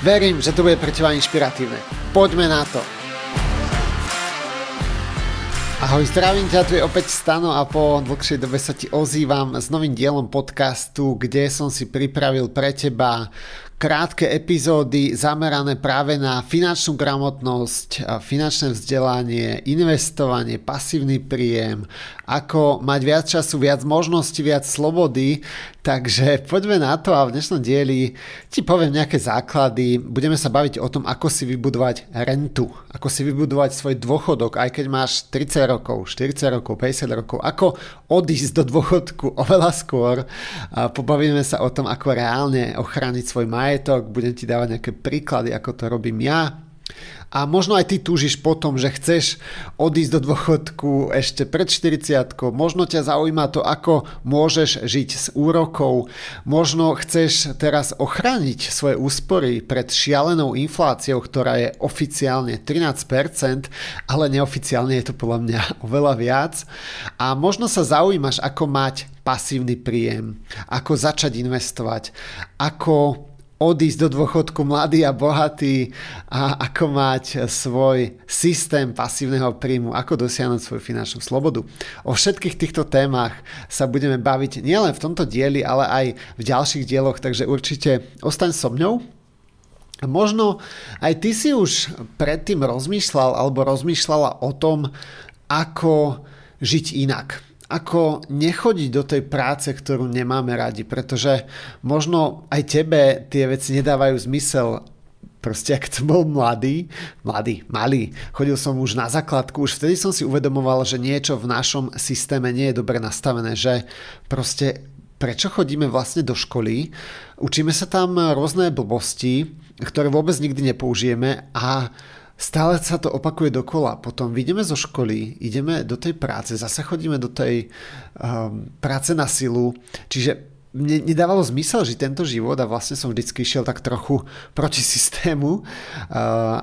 Verím, že to bude pre teba inšpiratívne. Poďme na to. Ahoj, zdravím ťa, tu je opäť Stano a po dlhšej dobe sa ti ozývam s novým dielom podcastu, kde som si pripravil pre teba krátke epizódy zamerané práve na finančnú gramotnosť, finančné vzdelanie, investovanie, pasívny príjem, ako mať viac času, viac možností, viac slobody. Takže poďme na to a v dnešnom dieli ti poviem nejaké základy. Budeme sa baviť o tom, ako si vybudovať rentu, ako si vybudovať svoj dôchodok, aj keď máš 30 rokov, 40 rokov, 50 rokov, ako odísť do dôchodku oveľa skôr. Pobavíme sa o tom, ako reálne ochrániť svoj majetok majetok, budem ti dávať nejaké príklady, ako to robím ja. A možno aj ty túžiš potom, že chceš odísť do dôchodku ešte pred 40 možno ťa zaujíma to, ako môžeš žiť s úrokov, možno chceš teraz ochrániť svoje úspory pred šialenou infláciou, ktorá je oficiálne 13%, ale neoficiálne je to podľa mňa oveľa viac. A možno sa zaujímaš, ako mať pasívny príjem, ako začať investovať, ako odísť do dôchodku mladý a bohatý a ako mať svoj systém pasívneho príjmu, ako dosiahnuť svoju finančnú slobodu. O všetkých týchto témach sa budeme baviť nielen v tomto dieli, ale aj v ďalších dieloch, takže určite ostaň so mňou. Možno aj ty si už predtým rozmýšľal alebo rozmýšľala o tom, ako žiť inak ako nechodiť do tej práce, ktorú nemáme radi, pretože možno aj tebe tie veci nedávajú zmysel, proste ak som bol mladý, mladý, malý, chodil som už na základku, už vtedy som si uvedomoval, že niečo v našom systéme nie je dobre nastavené, že proste prečo chodíme vlastne do školy, učíme sa tam rôzne blbosti, ktoré vôbec nikdy nepoužijeme a stále sa to opakuje dokola. Potom vidíme zo školy, ideme do tej práce, zase chodíme do tej um, práce na silu. Čiže mne nedávalo zmysel žiť tento život a vlastne som vždycky šiel tak trochu proti systému uh,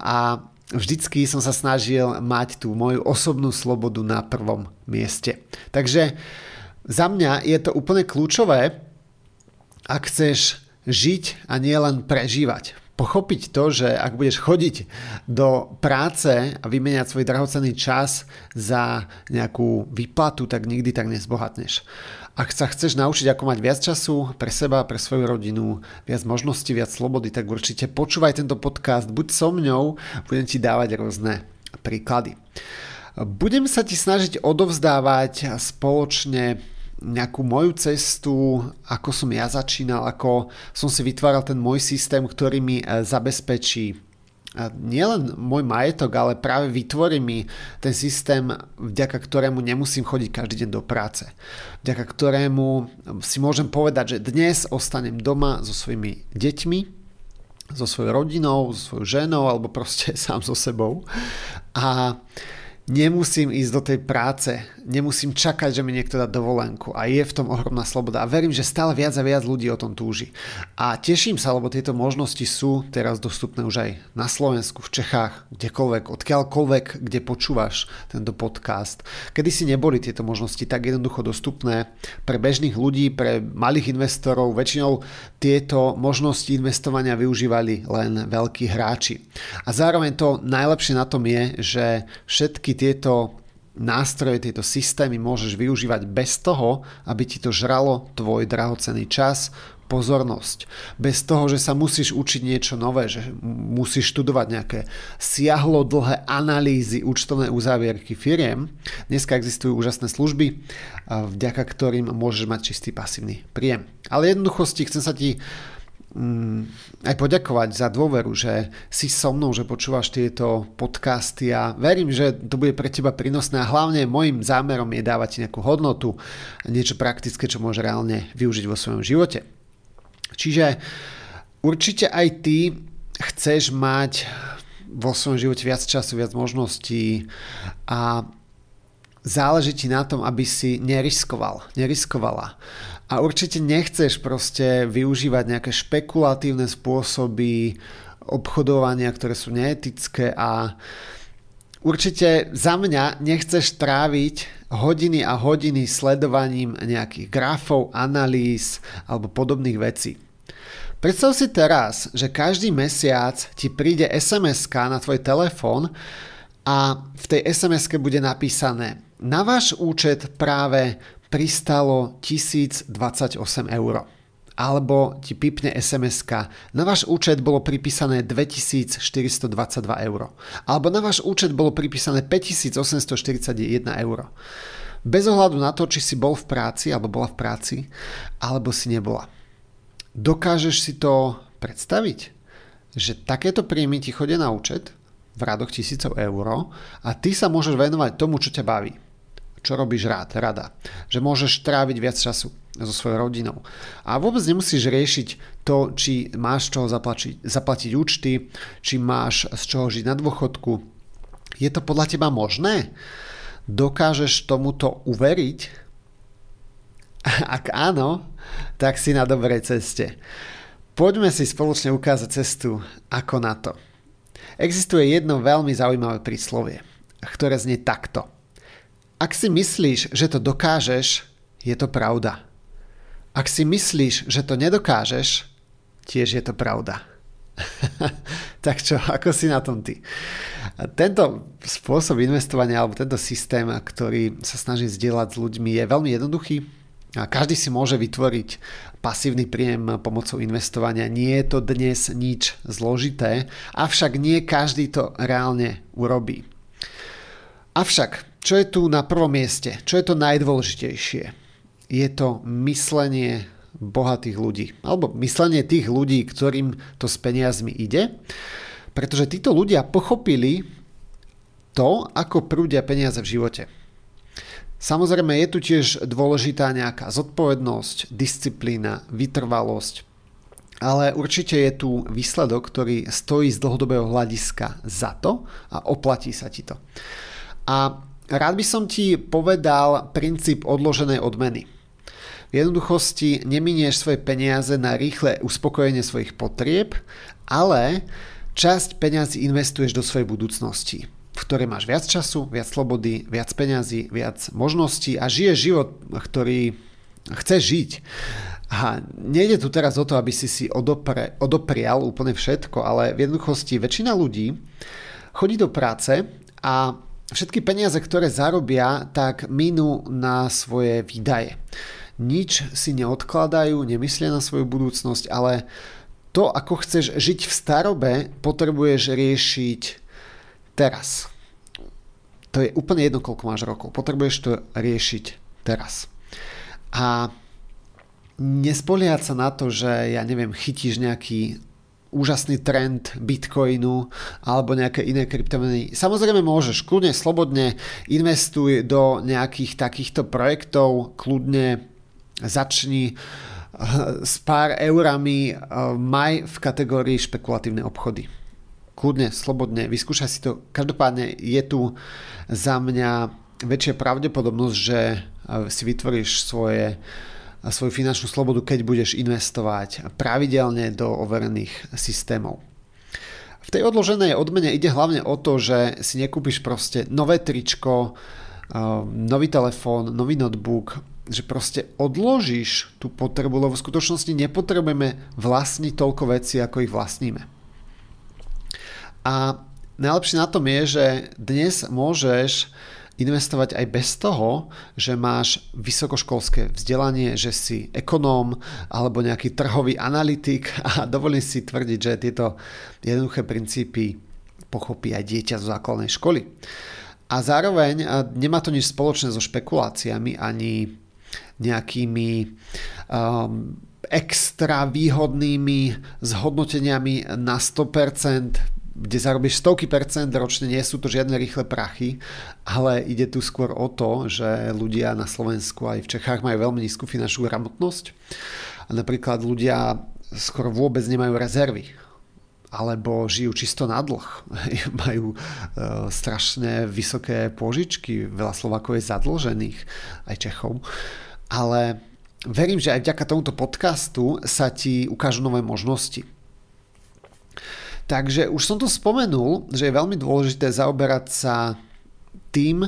a vždycky som sa snažil mať tú moju osobnú slobodu na prvom mieste. Takže za mňa je to úplne kľúčové, ak chceš žiť a nielen prežívať pochopiť to, že ak budeš chodiť do práce a vymeniať svoj drahocenný čas za nejakú výplatu, tak nikdy tak nezbohatneš. Ak sa chceš naučiť, ako mať viac času pre seba, pre svoju rodinu, viac možností, viac slobody, tak určite počúvaj tento podcast, buď so mňou, budem ti dávať rôzne príklady. Budem sa ti snažiť odovzdávať spoločne nejakú moju cestu, ako som ja začínal, ako som si vytváral ten môj systém, ktorý mi e, zabezpečí e, nielen môj majetok, ale práve vytvorí mi ten systém, vďaka ktorému nemusím chodiť každý deň do práce. Vďaka ktorému si môžem povedať, že dnes ostanem doma so svojimi deťmi, so svojou rodinou, so svojou ženou alebo proste sám so sebou. A nemusím ísť do tej práce, nemusím čakať, že mi niekto dá dovolenku a je v tom ohromná sloboda a verím, že stále viac a viac ľudí o tom túži. A teším sa, lebo tieto možnosti sú teraz dostupné už aj na Slovensku, v Čechách, kdekoľvek, odkiaľkoľvek, kde počúvaš tento podcast. Kedy si neboli tieto možnosti tak jednoducho dostupné pre bežných ľudí, pre malých investorov, väčšinou tieto možnosti investovania využívali len veľkí hráči. A zároveň to najlepšie na tom je, že všetky tieto nástroje, tieto systémy môžeš využívať bez toho, aby ti to žralo tvoj drahocený čas, pozornosť. Bez toho, že sa musíš učiť niečo nové, že musíš študovať nejaké siahlo dlhé analýzy, účtovné uzávierky firiem. Dneska existujú úžasné služby, vďaka ktorým môžeš mať čistý pasívny príjem. Ale jednoduchosti chcem sa ti aj poďakovať za dôveru, že si so mnou, že počúvaš tieto podcasty a verím, že to bude pre teba prínosné a hlavne môjim zámerom je dávať ti nejakú hodnotu, niečo praktické, čo môže reálne využiť vo svojom živote. Čiže určite aj ty chceš mať vo svojom živote viac času, viac možností a záleží ti na tom, aby si neriskoval, neriskovala. A určite nechceš proste využívať nejaké špekulatívne spôsoby obchodovania, ktoré sú neetické a určite za mňa nechceš tráviť hodiny a hodiny sledovaním nejakých grafov, analýz alebo podobných vecí. Predstav si teraz, že každý mesiac ti príde sms na tvoj telefón a v tej sms bude napísané na váš účet práve pristalo 1028 eur. Alebo ti pipne sms Na váš účet bolo pripísané 2422 eur. Alebo na váš účet bolo pripísané 5841 eur. Bez ohľadu na to, či si bol v práci, alebo bola v práci, alebo si nebola. Dokážeš si to predstaviť? Že takéto príjmy ti chodia na účet v radoch tisícov eur a ty sa môžeš venovať tomu, čo ťa baví čo robíš rád, rada. Že môžeš tráviť viac času so svojou rodinou. A vôbec nemusíš riešiť to, či máš čoho zaplatiť, zaplatiť účty, či máš z čoho žiť na dôchodku. Je to podľa teba možné? Dokážeš tomuto uveriť? Ak áno, tak si na dobrej ceste. Poďme si spoločne ukázať cestu ako na to. Existuje jedno veľmi zaujímavé príslovie, ktoré znie takto – ak si myslíš, že to dokážeš, je to pravda. Ak si myslíš, že to nedokážeš, tiež je to pravda. tak čo, ako si na tom ty? Tento spôsob investovania alebo tento systém, ktorý sa snaží zdieľať s ľuďmi je veľmi jednoduchý. Každý si môže vytvoriť pasívny príjem pomocou investovania. Nie je to dnes nič zložité, avšak nie každý to reálne urobí. Avšak čo je tu na prvom mieste? Čo je to najdôležitejšie? Je to myslenie bohatých ľudí. Alebo myslenie tých ľudí, ktorým to s peniazmi ide. Pretože títo ľudia pochopili to, ako prúdia peniaze v živote. Samozrejme je tu tiež dôležitá nejaká zodpovednosť, disciplína, vytrvalosť, ale určite je tu výsledok, ktorý stojí z dlhodobého hľadiska za to a oplatí sa ti to. A Rád by som ti povedal princíp odloženej odmeny. V jednoduchosti neminieš svoje peniaze na rýchle uspokojenie svojich potrieb, ale časť peňazí investuješ do svojej budúcnosti, v ktorej máš viac času, viac slobody, viac peňazí, viac možností a žiješ život, ktorý chceš žiť. A nejde tu teraz o to, aby si si odopre, odoprial úplne všetko, ale v jednoduchosti väčšina ľudí chodí do práce a všetky peniaze, ktoré zarobia, tak minú na svoje výdaje. Nič si neodkladajú, nemyslia na svoju budúcnosť, ale to, ako chceš žiť v starobe, potrebuješ riešiť teraz. To je úplne jedno, koľko máš rokov. Potrebuješ to riešiť teraz. A nespoliehať sa na to, že ja neviem, chytíš nejaký úžasný trend Bitcoinu alebo nejaké iné kryptomeny. Samozrejme môžeš, kľudne, slobodne investuj do nejakých takýchto projektov, kľudne začni eh, s pár eurami, eh, maj v kategórii špekulatívne obchody. Kľudne, slobodne, vyskúšaj si to. Každopádne je tu za mňa väčšia pravdepodobnosť, že eh, si vytvoríš svoje svoju finančnú slobodu, keď budeš investovať pravidelne do overených systémov. V tej odloženej odmene ide hlavne o to, že si nekúpiš proste nové tričko, nový telefón, nový notebook, že proste odložíš tú potrebu, lebo v skutočnosti nepotrebujeme vlastniť toľko vecí, ako ich vlastníme. A najlepšie na tom je, že dnes môžeš investovať aj bez toho, že máš vysokoškolské vzdelanie, že si ekonóm alebo nejaký trhový analytik a dovolím si tvrdiť, že tieto jednoduché princípy pochopí aj dieťa zo základnej školy. A zároveň nemá to nič spoločné so špekuláciami ani nejakými um, extra výhodnými zhodnoteniami na 100% kde zarobíš stovky percent ročne, nie sú to žiadne rýchle prachy, ale ide tu skôr o to, že ľudia na Slovensku aj v Čechách majú veľmi nízku finančnú gramotnosť. A napríklad ľudia skoro vôbec nemajú rezervy. alebo žijú čisto na dlh. Majú uh, strašne vysoké požičky, veľa Slovakov je zadlžených, aj Čechov. Ale verím, že aj vďaka tomuto podcastu sa ti ukážu nové možnosti. Takže už som to spomenul, že je veľmi dôležité zaoberať sa tým,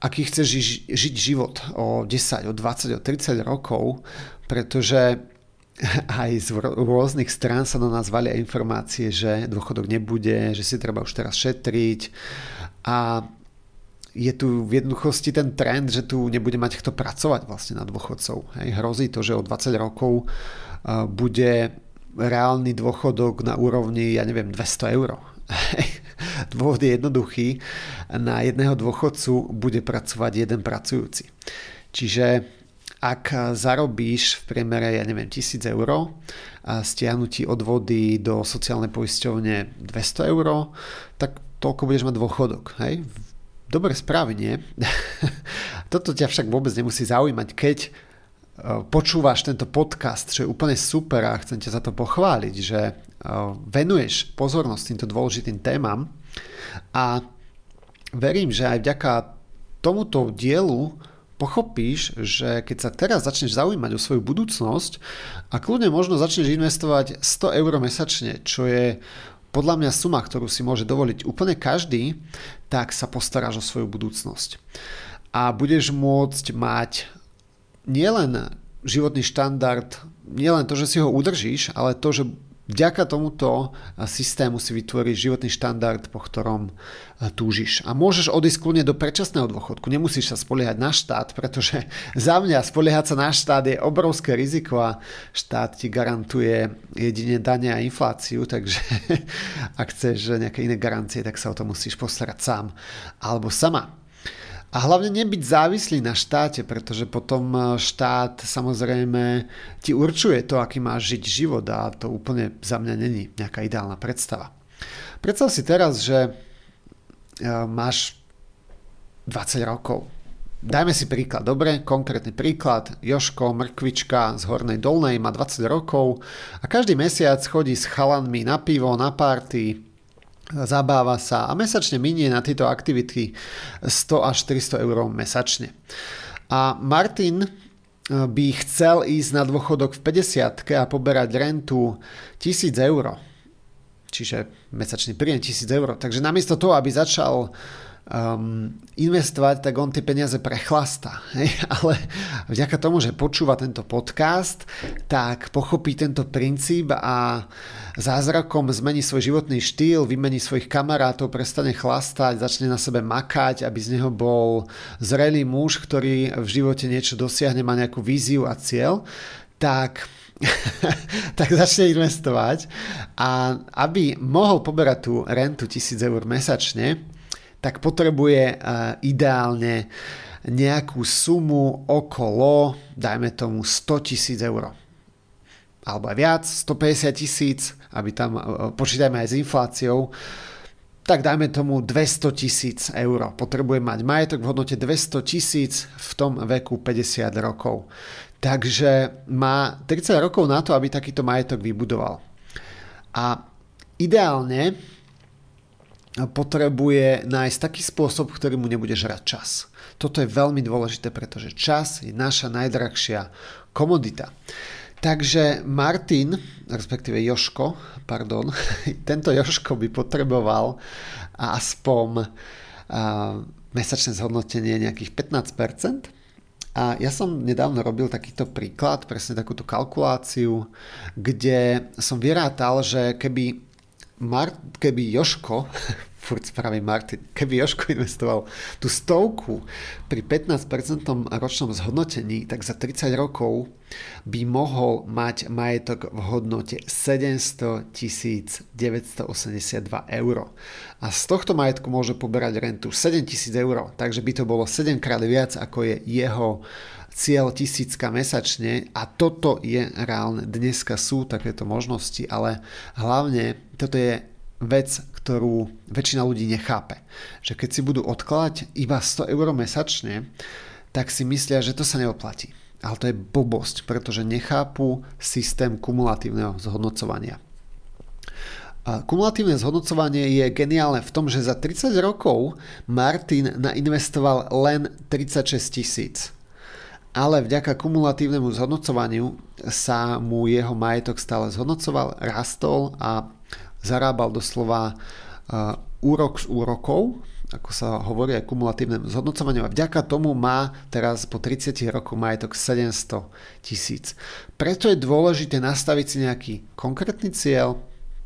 aký chceš ži- žiť život o 10, o 20, o 30 rokov, pretože aj z rôznych strán sa na nás valia informácie, že dôchodok nebude, že si treba už teraz šetriť a je tu v jednoduchosti ten trend, že tu nebude mať kto pracovať vlastne na dôchodcov. Hej. Hrozí to, že o 20 rokov bude reálny dôchodok na úrovni, ja neviem, 200 eur. Dôvod je jednoduchý. Na jedného dôchodcu bude pracovať jeden pracujúci. Čiže ak zarobíš v priemere, ja neviem, 1000 eur a stiahnu ti odvody do sociálnej poisťovne 200 eur, tak toľko budeš mať dôchodok. Hej? Dobré správy, nie? Toto ťa však vôbec nemusí zaujímať, keď počúvaš tento podcast, čo je úplne super a chcem ťa za to pochváliť, že e, venuješ pozornosť týmto dôležitým témam a verím, že aj vďaka tomuto dielu pochopíš, že keď sa teraz začneš zaujímať o svoju budúcnosť a kľudne možno začneš investovať 100 eur mesačne, čo je podľa mňa suma, ktorú si môže dovoliť úplne každý, tak sa postaráš o svoju budúcnosť. A budeš môcť mať nielen životný štandard, nielen to, že si ho udržíš, ale to, že Vďaka tomuto systému si vytvoríš životný štandard, po ktorom túžiš. A môžeš odísť kľudne do predčasného dôchodku. Nemusíš sa spoliehať na štát, pretože za mňa spoliehať sa na štát je obrovské riziko a štát ti garantuje jedine dane a infláciu, takže ak chceš nejaké iné garancie, tak sa o to musíš postarať sám alebo sama. A hlavne nebyť závislý na štáte, pretože potom e, štát samozrejme ti určuje to, aký máš žiť život a to úplne za mňa není nejaká ideálna predstava. Predstav si teraz, že e, máš 20 rokov. Dajme si príklad, dobre, konkrétny príklad. Joško, mrkvička z Hornej Dolnej má 20 rokov a každý mesiac chodí s chalanmi na pivo, na party, zabáva sa a mesačne minie na tieto aktivity 100 až 400 eur mesačne. A Martin eh, by chcel ísť na dôchodok v 50 a poberať rentu 1000 eur. Čiže mesačný príjem 1000 eur. Takže namiesto toho, aby začal um, investovať, tak on tie peniaze prechlasta. Hej? Ale vďaka tomu, že počúva tento podcast, tak pochopí tento princíp a zázrakom zmení svoj životný štýl, vymení svojich kamarátov, prestane chlastať, začne na sebe makať, aby z neho bol zrelý muž, ktorý v živote niečo dosiahne, má nejakú víziu a cieľ, tak tak začne investovať a aby mohol poberať tú rentu 1000 eur mesačne, tak potrebuje eh, ideálne nejakú sumu okolo, dajme tomu 100 tisíc eur. Alebo aj viac, 150 tisíc, aby tam, eh, počítajme aj s infláciou, tak dajme tomu 200 tisíc eur. Potrebuje mať majetok v hodnote 200 tisíc v tom veku 50 rokov. Takže má 30 rokov na to, aby takýto majetok vybudoval. A ideálne potrebuje nájsť taký spôsob, ktorý mu nebude žrať čas. Toto je veľmi dôležité, pretože čas je naša najdrahšia komodita. Takže Martin, respektíve Joško, pardon, tento Joško by potreboval aspoň mesačné zhodnotenie nejakých 15%. A ja som nedávno robil takýto príklad, presne takúto kalkuláciu, kde som vyrátal, že keby Mar- keby Joško, furt spravím Martin, keby Joško investoval tú stovku pri 15% ročnom zhodnotení, tak za 30 rokov by mohol mať majetok v hodnote 700 982 eur. A z tohto majetku môže poberať rentu 7000 eur, takže by to bolo 7 krát viac ako je jeho cieľ tisícka mesačne a toto je reálne. Dneska sú takéto možnosti, ale hlavne toto je vec, ktorú väčšina ľudí nechápe. Že keď si budú odkladať iba 100 eur mesačne, tak si myslia, že to sa neoplatí. Ale to je blbosť, pretože nechápu systém kumulatívneho zhodnocovania. Kumulatívne zhodnocovanie je geniálne v tom, že za 30 rokov Martin nainvestoval len 36 tisíc. Ale vďaka kumulatívnemu zhodnocovaniu sa mu jeho majetok stále zhodnocoval, rastol a zarábal doslova uh, úrok z úrokov, ako sa hovorí aj kumulatívnemu zhodnocovaniu a vďaka tomu má teraz po 30 rokoch majetok 700 tisíc. Preto je dôležité nastaviť si nejaký konkrétny cieľ,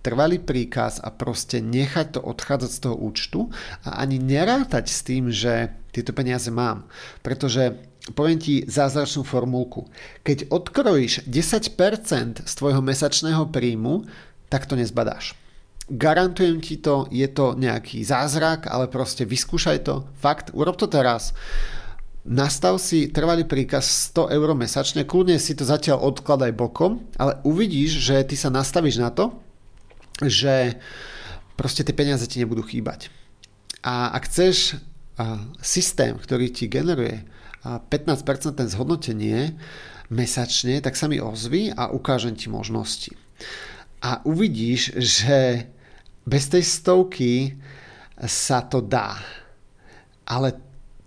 trvalý príkaz a proste nechať to odchádzať z toho účtu a ani nerátať s tým, že tieto peniaze mám. Pretože poviem ti zázračnú formulku. Keď odkrojíš 10% z tvojho mesačného príjmu, tak to nezbadáš. Garantujem ti to, je to nejaký zázrak, ale proste vyskúšaj to. Fakt, urob to teraz. Nastav si trvalý príkaz 100 eur mesačne, kľudne si to zatiaľ odkladaj bokom, ale uvidíš, že ty sa nastavíš na to, že proste tie peniaze ti nebudú chýbať. A ak chceš systém, ktorý ti generuje 15% zhodnotenie mesačne, tak sa mi ozvi a ukážem ti možnosti. A uvidíš, že bez tej stovky sa to dá. Ale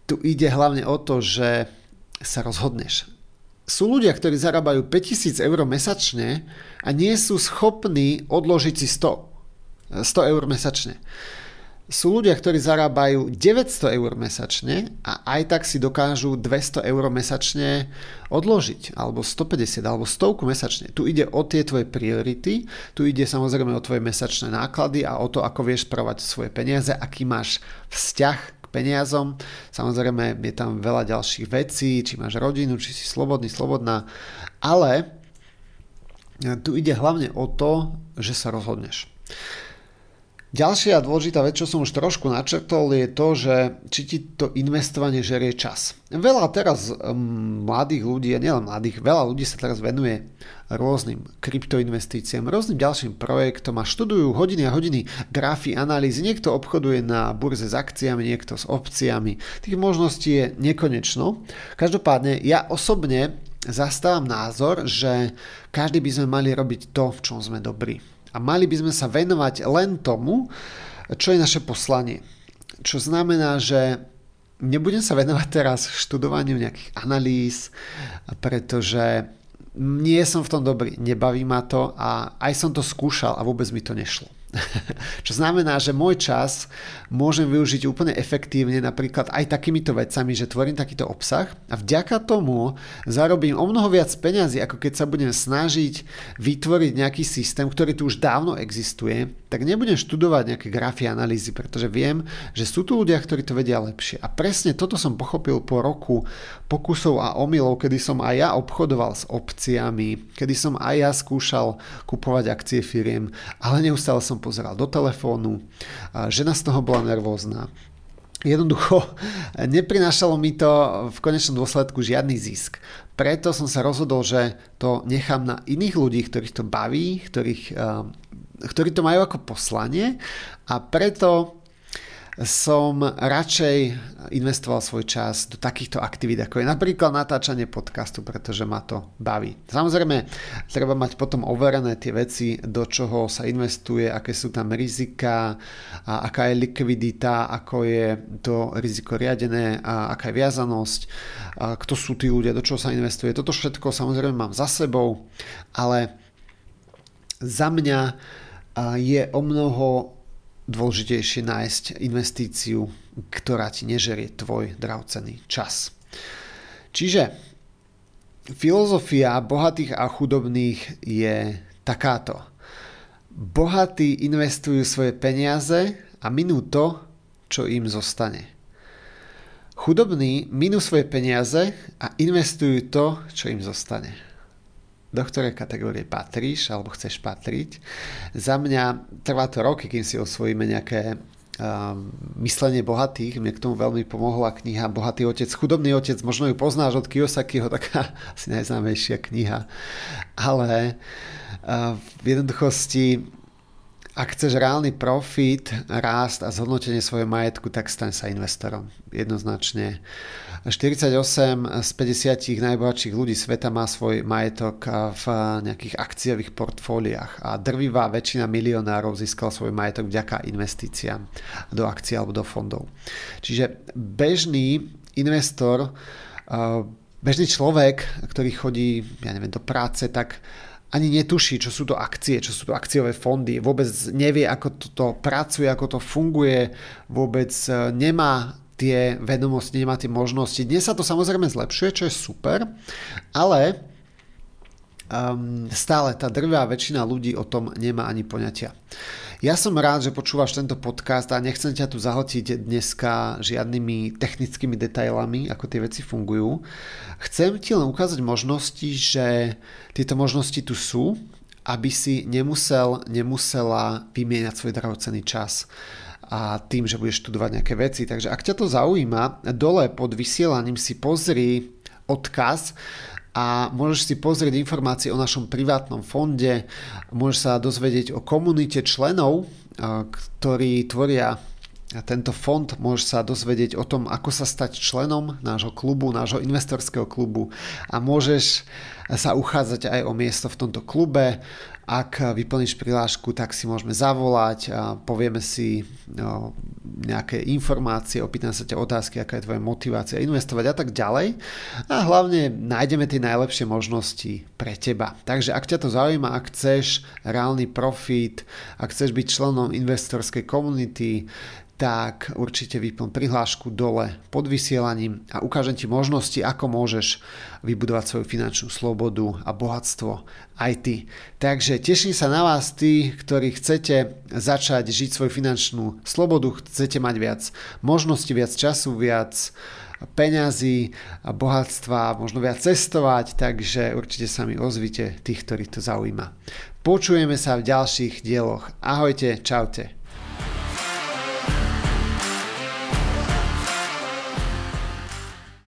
tu ide hlavne o to, že sa rozhodneš sú ľudia, ktorí zarábajú 5000 eur mesačne a nie sú schopní odložiť si 100, 100 eur mesačne. Sú ľudia, ktorí zarábajú 900 eur mesačne a aj tak si dokážu 200 eur mesačne odložiť, alebo 150, alebo 100 mesačne. Tu ide o tie tvoje priority, tu ide samozrejme o tvoje mesačné náklady a o to, ako vieš spravovať svoje peniaze, aký máš vzťah peniazom. Samozrejme je tam veľa ďalších vecí, či máš rodinu, či si slobodný, slobodná, ale tu ide hlavne o to, že sa rozhodneš. Ďalšia dôležitá vec, čo som už trošku načrtol, je to, že či ti to investovanie žerie čas. Veľa teraz mladých ľudí, a nielen mladých, veľa ľudí sa teraz venuje rôznym kryptoinvestíciám, rôznym ďalším projektom a študujú hodiny a hodiny grafy, analýzy. Niekto obchoduje na burze s akciami, niekto s opciami. Tých možností je nekonečno. Každopádne ja osobne zastávam názor, že každý by sme mali robiť to, v čom sme dobrí a mali by sme sa venovať len tomu, čo je naše poslanie. Čo znamená, že nebudem sa venovať teraz študovaniu nejakých analýz, pretože nie som v tom dobrý, nebaví ma to a aj som to skúšal a vôbec mi to nešlo. Čo znamená, že môj čas môžem využiť úplne efektívne napríklad aj takýmito vecami, že tvorím takýto obsah a vďaka tomu zarobím o mnoho viac peňazí, ako keď sa budem snažiť vytvoriť nejaký systém, ktorý tu už dávno existuje, tak nebudem študovať nejaké grafy analýzy, pretože viem, že sú tu ľudia, ktorí to vedia lepšie. A presne toto som pochopil po roku pokusov a omylov, kedy som aj ja obchodoval s opciami, kedy som aj ja skúšal kupovať akcie firiem, ale neustále som pozeral do telefónu, žena z toho bola nervózna. Jednoducho neprinášalo mi to v konečnom dôsledku žiadny zisk. Preto som sa rozhodol, že to nechám na iných ľudí, ktorých to baví, ktorých, ktorí to majú ako poslanie a preto som radšej investoval svoj čas do takýchto aktivít, ako je napríklad natáčanie podcastu, pretože ma to baví. Samozrejme, treba mať potom overené tie veci, do čoho sa investuje, aké sú tam rizika, a aká je likvidita, ako je to riziko riadené, a aká je viazanosť, a kto sú tí ľudia, do čoho sa investuje. Toto všetko samozrejme mám za sebou, ale za mňa je o mnoho dôležitejšie nájsť investíciu, ktorá ti nežerie tvoj drahcený čas. Čiže filozofia bohatých a chudobných je takáto. Bohatí investujú svoje peniaze a minú to, čo im zostane. Chudobní minú svoje peniaze a investujú to, čo im zostane do ktorej kategórie patríš alebo chceš patriť. Za mňa trvá to roky, kým si osvojíme nejaké uh, myslenie bohatých. Mne k tomu veľmi pomohla kniha Bohatý otec, chudobný otec. Možno ju poznáš od Kiyosakiho, taká asi najznámejšia kniha. Ale uh, v jednoduchosti ak chceš reálny profit, rást a zhodnotenie svojho majetku, tak staň sa investorom. Jednoznačne. 48 z 50 najbohatších ľudí sveta má svoj majetok v nejakých akciových portfóliách. A drvivá väčšina milionárov získala svoj majetok vďaka investíciám do akcií alebo do fondov. Čiže bežný investor, bežný človek, ktorý chodí ja neviem, do práce, tak ani netuší, čo sú to akcie, čo sú to akciové fondy, vôbec nevie, ako to, to pracuje, ako to funguje, vôbec e, nemá tie vedomosti, nemá tie možnosti. Dnes sa to samozrejme zlepšuje, čo je super, ale um, stále tá drvá väčšina ľudí o tom nemá ani poňatia. Ja som rád, že počúvaš tento podcast a nechcem ťa tu zahltiť dneska žiadnymi technickými detailami, ako tie veci fungujú. Chcem ti len ukázať možnosti, že tieto možnosti tu sú, aby si nemusel, nemusela vymieňať svoj drahocený čas a tým, že budeš študovať nejaké veci. Takže ak ťa to zaujíma, dole pod vysielaním si pozri odkaz a môžeš si pozrieť informácie o našom privátnom fonde, môžeš sa dozvedieť o komunite členov, ktorí tvoria tento fond, môžeš sa dozvedieť o tom, ako sa stať členom nášho klubu, nášho investorského klubu a môžeš sa uchádzať aj o miesto v tomto klube. Ak vyplníš prihlášku, tak si môžeme zavolať a povieme si no, nejaké informácie, opýtam sa ťa otázky, aká je tvoja motivácia investovať a tak ďalej. A hlavne nájdeme tie najlepšie možnosti pre teba. Takže ak ťa to zaujíma, ak chceš reálny profit, ak chceš byť členom investorskej komunity, tak určite vyplň prihlášku dole pod vysielaním a ukážem ti možnosti, ako môžeš vybudovať svoju finančnú slobodu a bohatstvo aj ty. Takže teším sa na vás, tí, ktorí chcete začať žiť svoju finančnú slobodu, chcete mať viac možností, viac času, viac peňazí bohatstva, možno viac cestovať, takže určite sa mi ozvite tých, ktorých to zaujíma. Počujeme sa v ďalších dieloch. Ahojte, čaute.